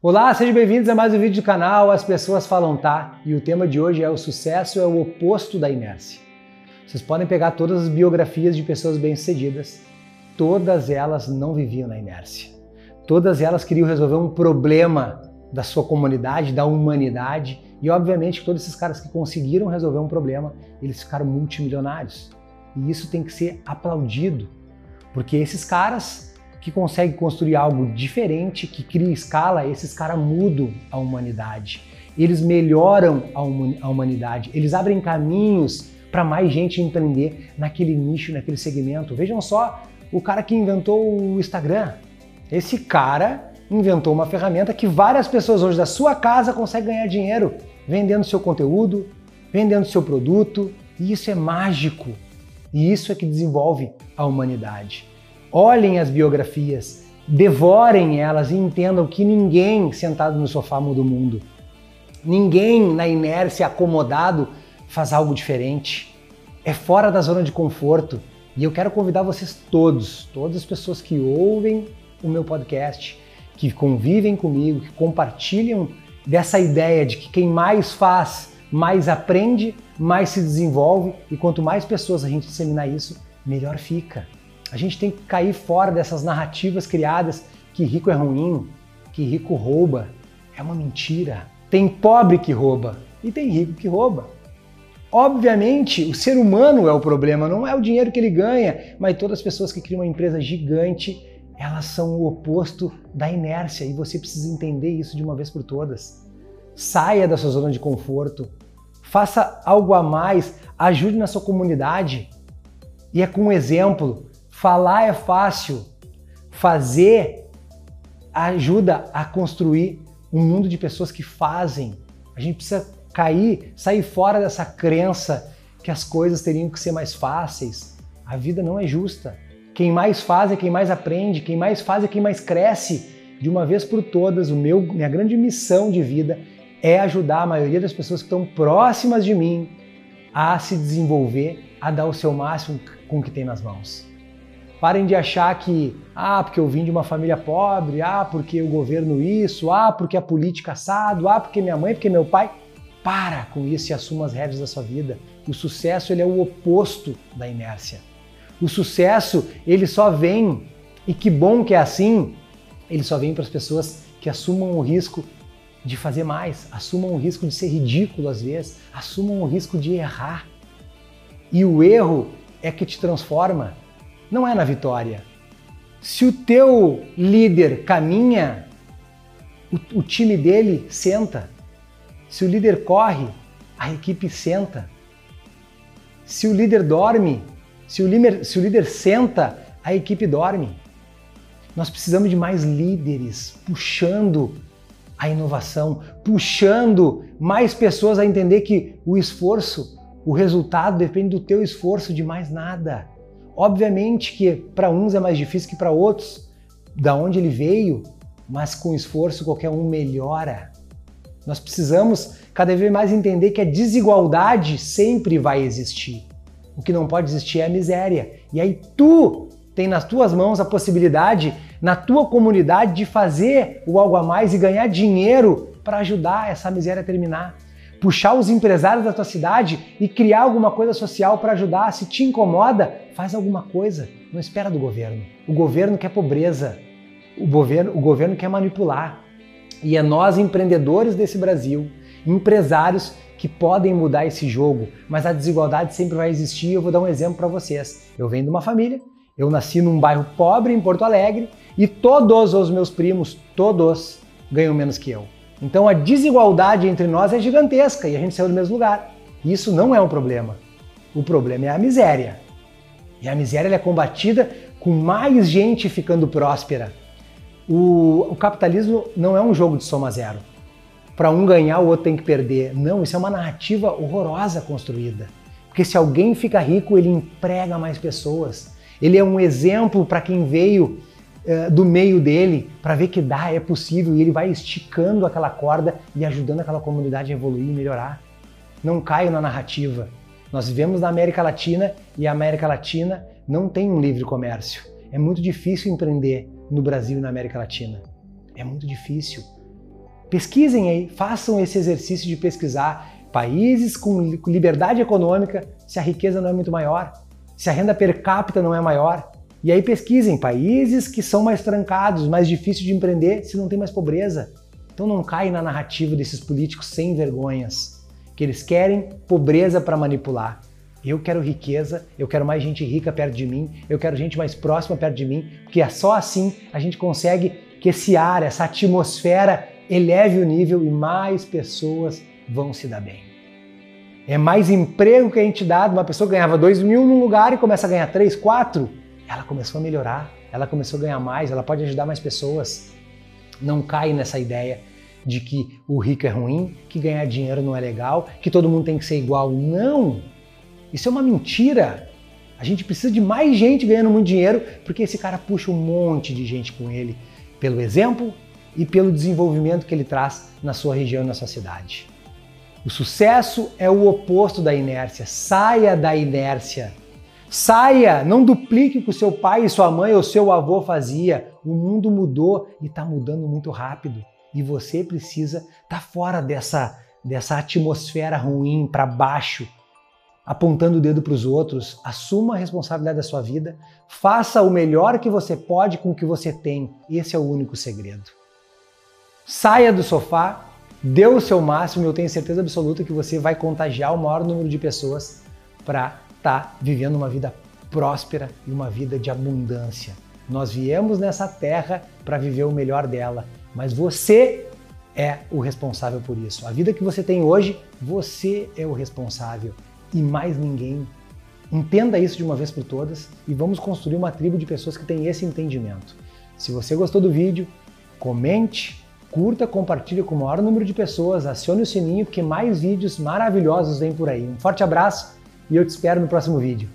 Olá, sejam bem-vindos a mais um vídeo do canal As Pessoas Falam Tá e o tema de hoje é o sucesso é o oposto da inércia. Vocês podem pegar todas as biografias de pessoas bem-sucedidas, todas elas não viviam na inércia. Todas elas queriam resolver um problema da sua comunidade, da humanidade e obviamente todos esses caras que conseguiram resolver um problema, eles ficaram multimilionários. E isso tem que ser aplaudido, porque esses caras que consegue construir algo diferente, que cria escala, esses caras mudam a humanidade. Eles melhoram a, humanidade, eles abrem caminhos para mais gente empreender naquele nicho, naquele segmento. Vejam só o cara que inventou o Instagram. Esse cara inventou uma ferramenta que várias pessoas hoje da sua casa conseguem ganhar dinheiro vendendo seu conteúdo, vendendo seu produto, e isso é mágico. E isso é que desenvolve a humanidade. Olhem as biografias, devorem elas e entendam que ninguém sentado no sofá muda o mundo. Ninguém na inércia acomodado faz algo diferente. É fora da zona de conforto. E eu quero convidar vocês todos, todas as pessoas que ouvem o meu podcast, que convivem comigo, que compartilham dessa ideia de que quem mais faz, mais aprende, mais se desenvolve e quanto mais pessoas a gente disseminar isso, melhor fica. A gente tem que cair fora dessas narrativas criadas que rico é ruim, que rico rouba. É uma mentira. Tem pobre que rouba e tem rico que rouba. Obviamente, o ser humano é o problema, não é o dinheiro que ele ganha, mas todas as pessoas que criam uma empresa gigante, elas são o oposto da inércia e você precisa entender isso de uma vez por todas. Saia da sua zona de conforto, faça algo a mais, ajude na sua comunidade. E é com um exemplo, Falar é fácil, fazer ajuda a construir um mundo de pessoas que fazem. A gente precisa cair, sair fora dessa crença que as coisas teriam que ser mais fáceis. A vida não é justa. Quem mais faz é quem mais aprende, quem mais faz é quem mais cresce. De uma vez por todas, o meu, minha grande missão de vida é ajudar a maioria das pessoas que estão próximas de mim a se desenvolver, a dar o seu máximo com o que tem nas mãos. Parem de achar que, ah, porque eu vim de uma família pobre, ah, porque o governo isso, ah, porque a política assado, ah, porque minha mãe, porque meu pai. Para com isso e assuma as rédeas da sua vida. O sucesso ele é o oposto da inércia. O sucesso ele só vem, e que bom que é assim, ele só vem para as pessoas que assumam o risco de fazer mais, assumam o risco de ser ridículo às vezes, assumam o risco de errar. E o erro é que te transforma, não é na vitória. Se o teu líder caminha, o, o time dele senta. Se o líder corre, a equipe senta. Se o líder dorme, se o líder, se o líder senta, a equipe dorme. Nós precisamos de mais líderes puxando a inovação, puxando mais pessoas a entender que o esforço, o resultado depende do teu esforço de mais nada. Obviamente que para uns é mais difícil que para outros, da onde ele veio, mas com esforço qualquer um melhora. Nós precisamos cada vez mais entender que a desigualdade sempre vai existir. O que não pode existir é a miséria. E aí tu tem nas tuas mãos a possibilidade, na tua comunidade, de fazer o algo a mais e ganhar dinheiro para ajudar essa miséria a terminar puxar os empresários da tua cidade e criar alguma coisa social para ajudar. Se te incomoda, faz alguma coisa. Não espera do governo. O governo quer pobreza. O governo, o governo quer manipular. E é nós, empreendedores desse Brasil, empresários, que podem mudar esse jogo. Mas a desigualdade sempre vai existir. Eu vou dar um exemplo para vocês. Eu venho de uma família, eu nasci num bairro pobre em Porto Alegre e todos os meus primos, todos, ganham menos que eu. Então a desigualdade entre nós é gigantesca e a gente saiu do mesmo lugar. Isso não é um problema. O problema é a miséria. E a miséria é combatida com mais gente ficando próspera. O, o capitalismo não é um jogo de soma zero. Para um ganhar, o outro tem que perder. Não, isso é uma narrativa horrorosa construída. Porque se alguém fica rico, ele emprega mais pessoas. Ele é um exemplo para quem veio eh, do meio dele para ver que dá, é possível e ele vai esticando aquela corda e ajudando aquela comunidade a evoluir e melhorar. Não caio na narrativa. Nós vivemos na América Latina e a América Latina não tem um livre comércio. É muito difícil empreender no Brasil e na América Latina. É muito difícil. Pesquisem aí, façam esse exercício de pesquisar países com liberdade econômica se a riqueza não é muito maior, se a renda per capita não é maior. E aí pesquisem países que são mais trancados, mais difíceis de empreender se não tem mais pobreza. Então não cai na narrativa desses políticos sem vergonhas, que eles querem pobreza para manipular. Eu quero riqueza, eu quero mais gente rica perto de mim, eu quero gente mais próxima perto de mim, porque é só assim a gente consegue que esse ar, essa atmosfera eleve o nível e mais pessoas vão se dar bem. É mais emprego que a gente dá. Uma pessoa ganhava 2 mil num lugar e começa a ganhar 3, 4. Ela começou a melhorar, ela começou a ganhar mais, ela pode ajudar mais pessoas. Não cai nessa ideia de que o rico é ruim, que ganhar dinheiro não é legal, que todo mundo tem que ser igual. Não! Isso é uma mentira. A gente precisa de mais gente ganhando muito dinheiro porque esse cara puxa um monte de gente com ele pelo exemplo e pelo desenvolvimento que ele traz na sua região, na sua cidade. O sucesso é o oposto da inércia. Saia da inércia. Saia, não duplique o que o seu pai, sua mãe ou seu avô fazia. O mundo mudou e está mudando muito rápido. E você precisa estar tá fora dessa, dessa atmosfera ruim, para baixo, apontando o dedo para os outros. Assuma a responsabilidade da sua vida. Faça o melhor que você pode com o que você tem. Esse é o único segredo. Saia do sofá, dê o seu máximo e eu tenho certeza absoluta que você vai contagiar o maior número de pessoas para estar tá vivendo uma vida próspera e uma vida de abundância. Nós viemos nessa terra para viver o melhor dela, mas você é o responsável por isso. A vida que você tem hoje, você é o responsável e mais ninguém. Entenda isso de uma vez por todas e vamos construir uma tribo de pessoas que têm esse entendimento. Se você gostou do vídeo, comente, curta, compartilhe com o maior número de pessoas, acione o sininho porque mais vídeos maravilhosos vêm por aí. Um forte abraço e eu te espero no próximo vídeo.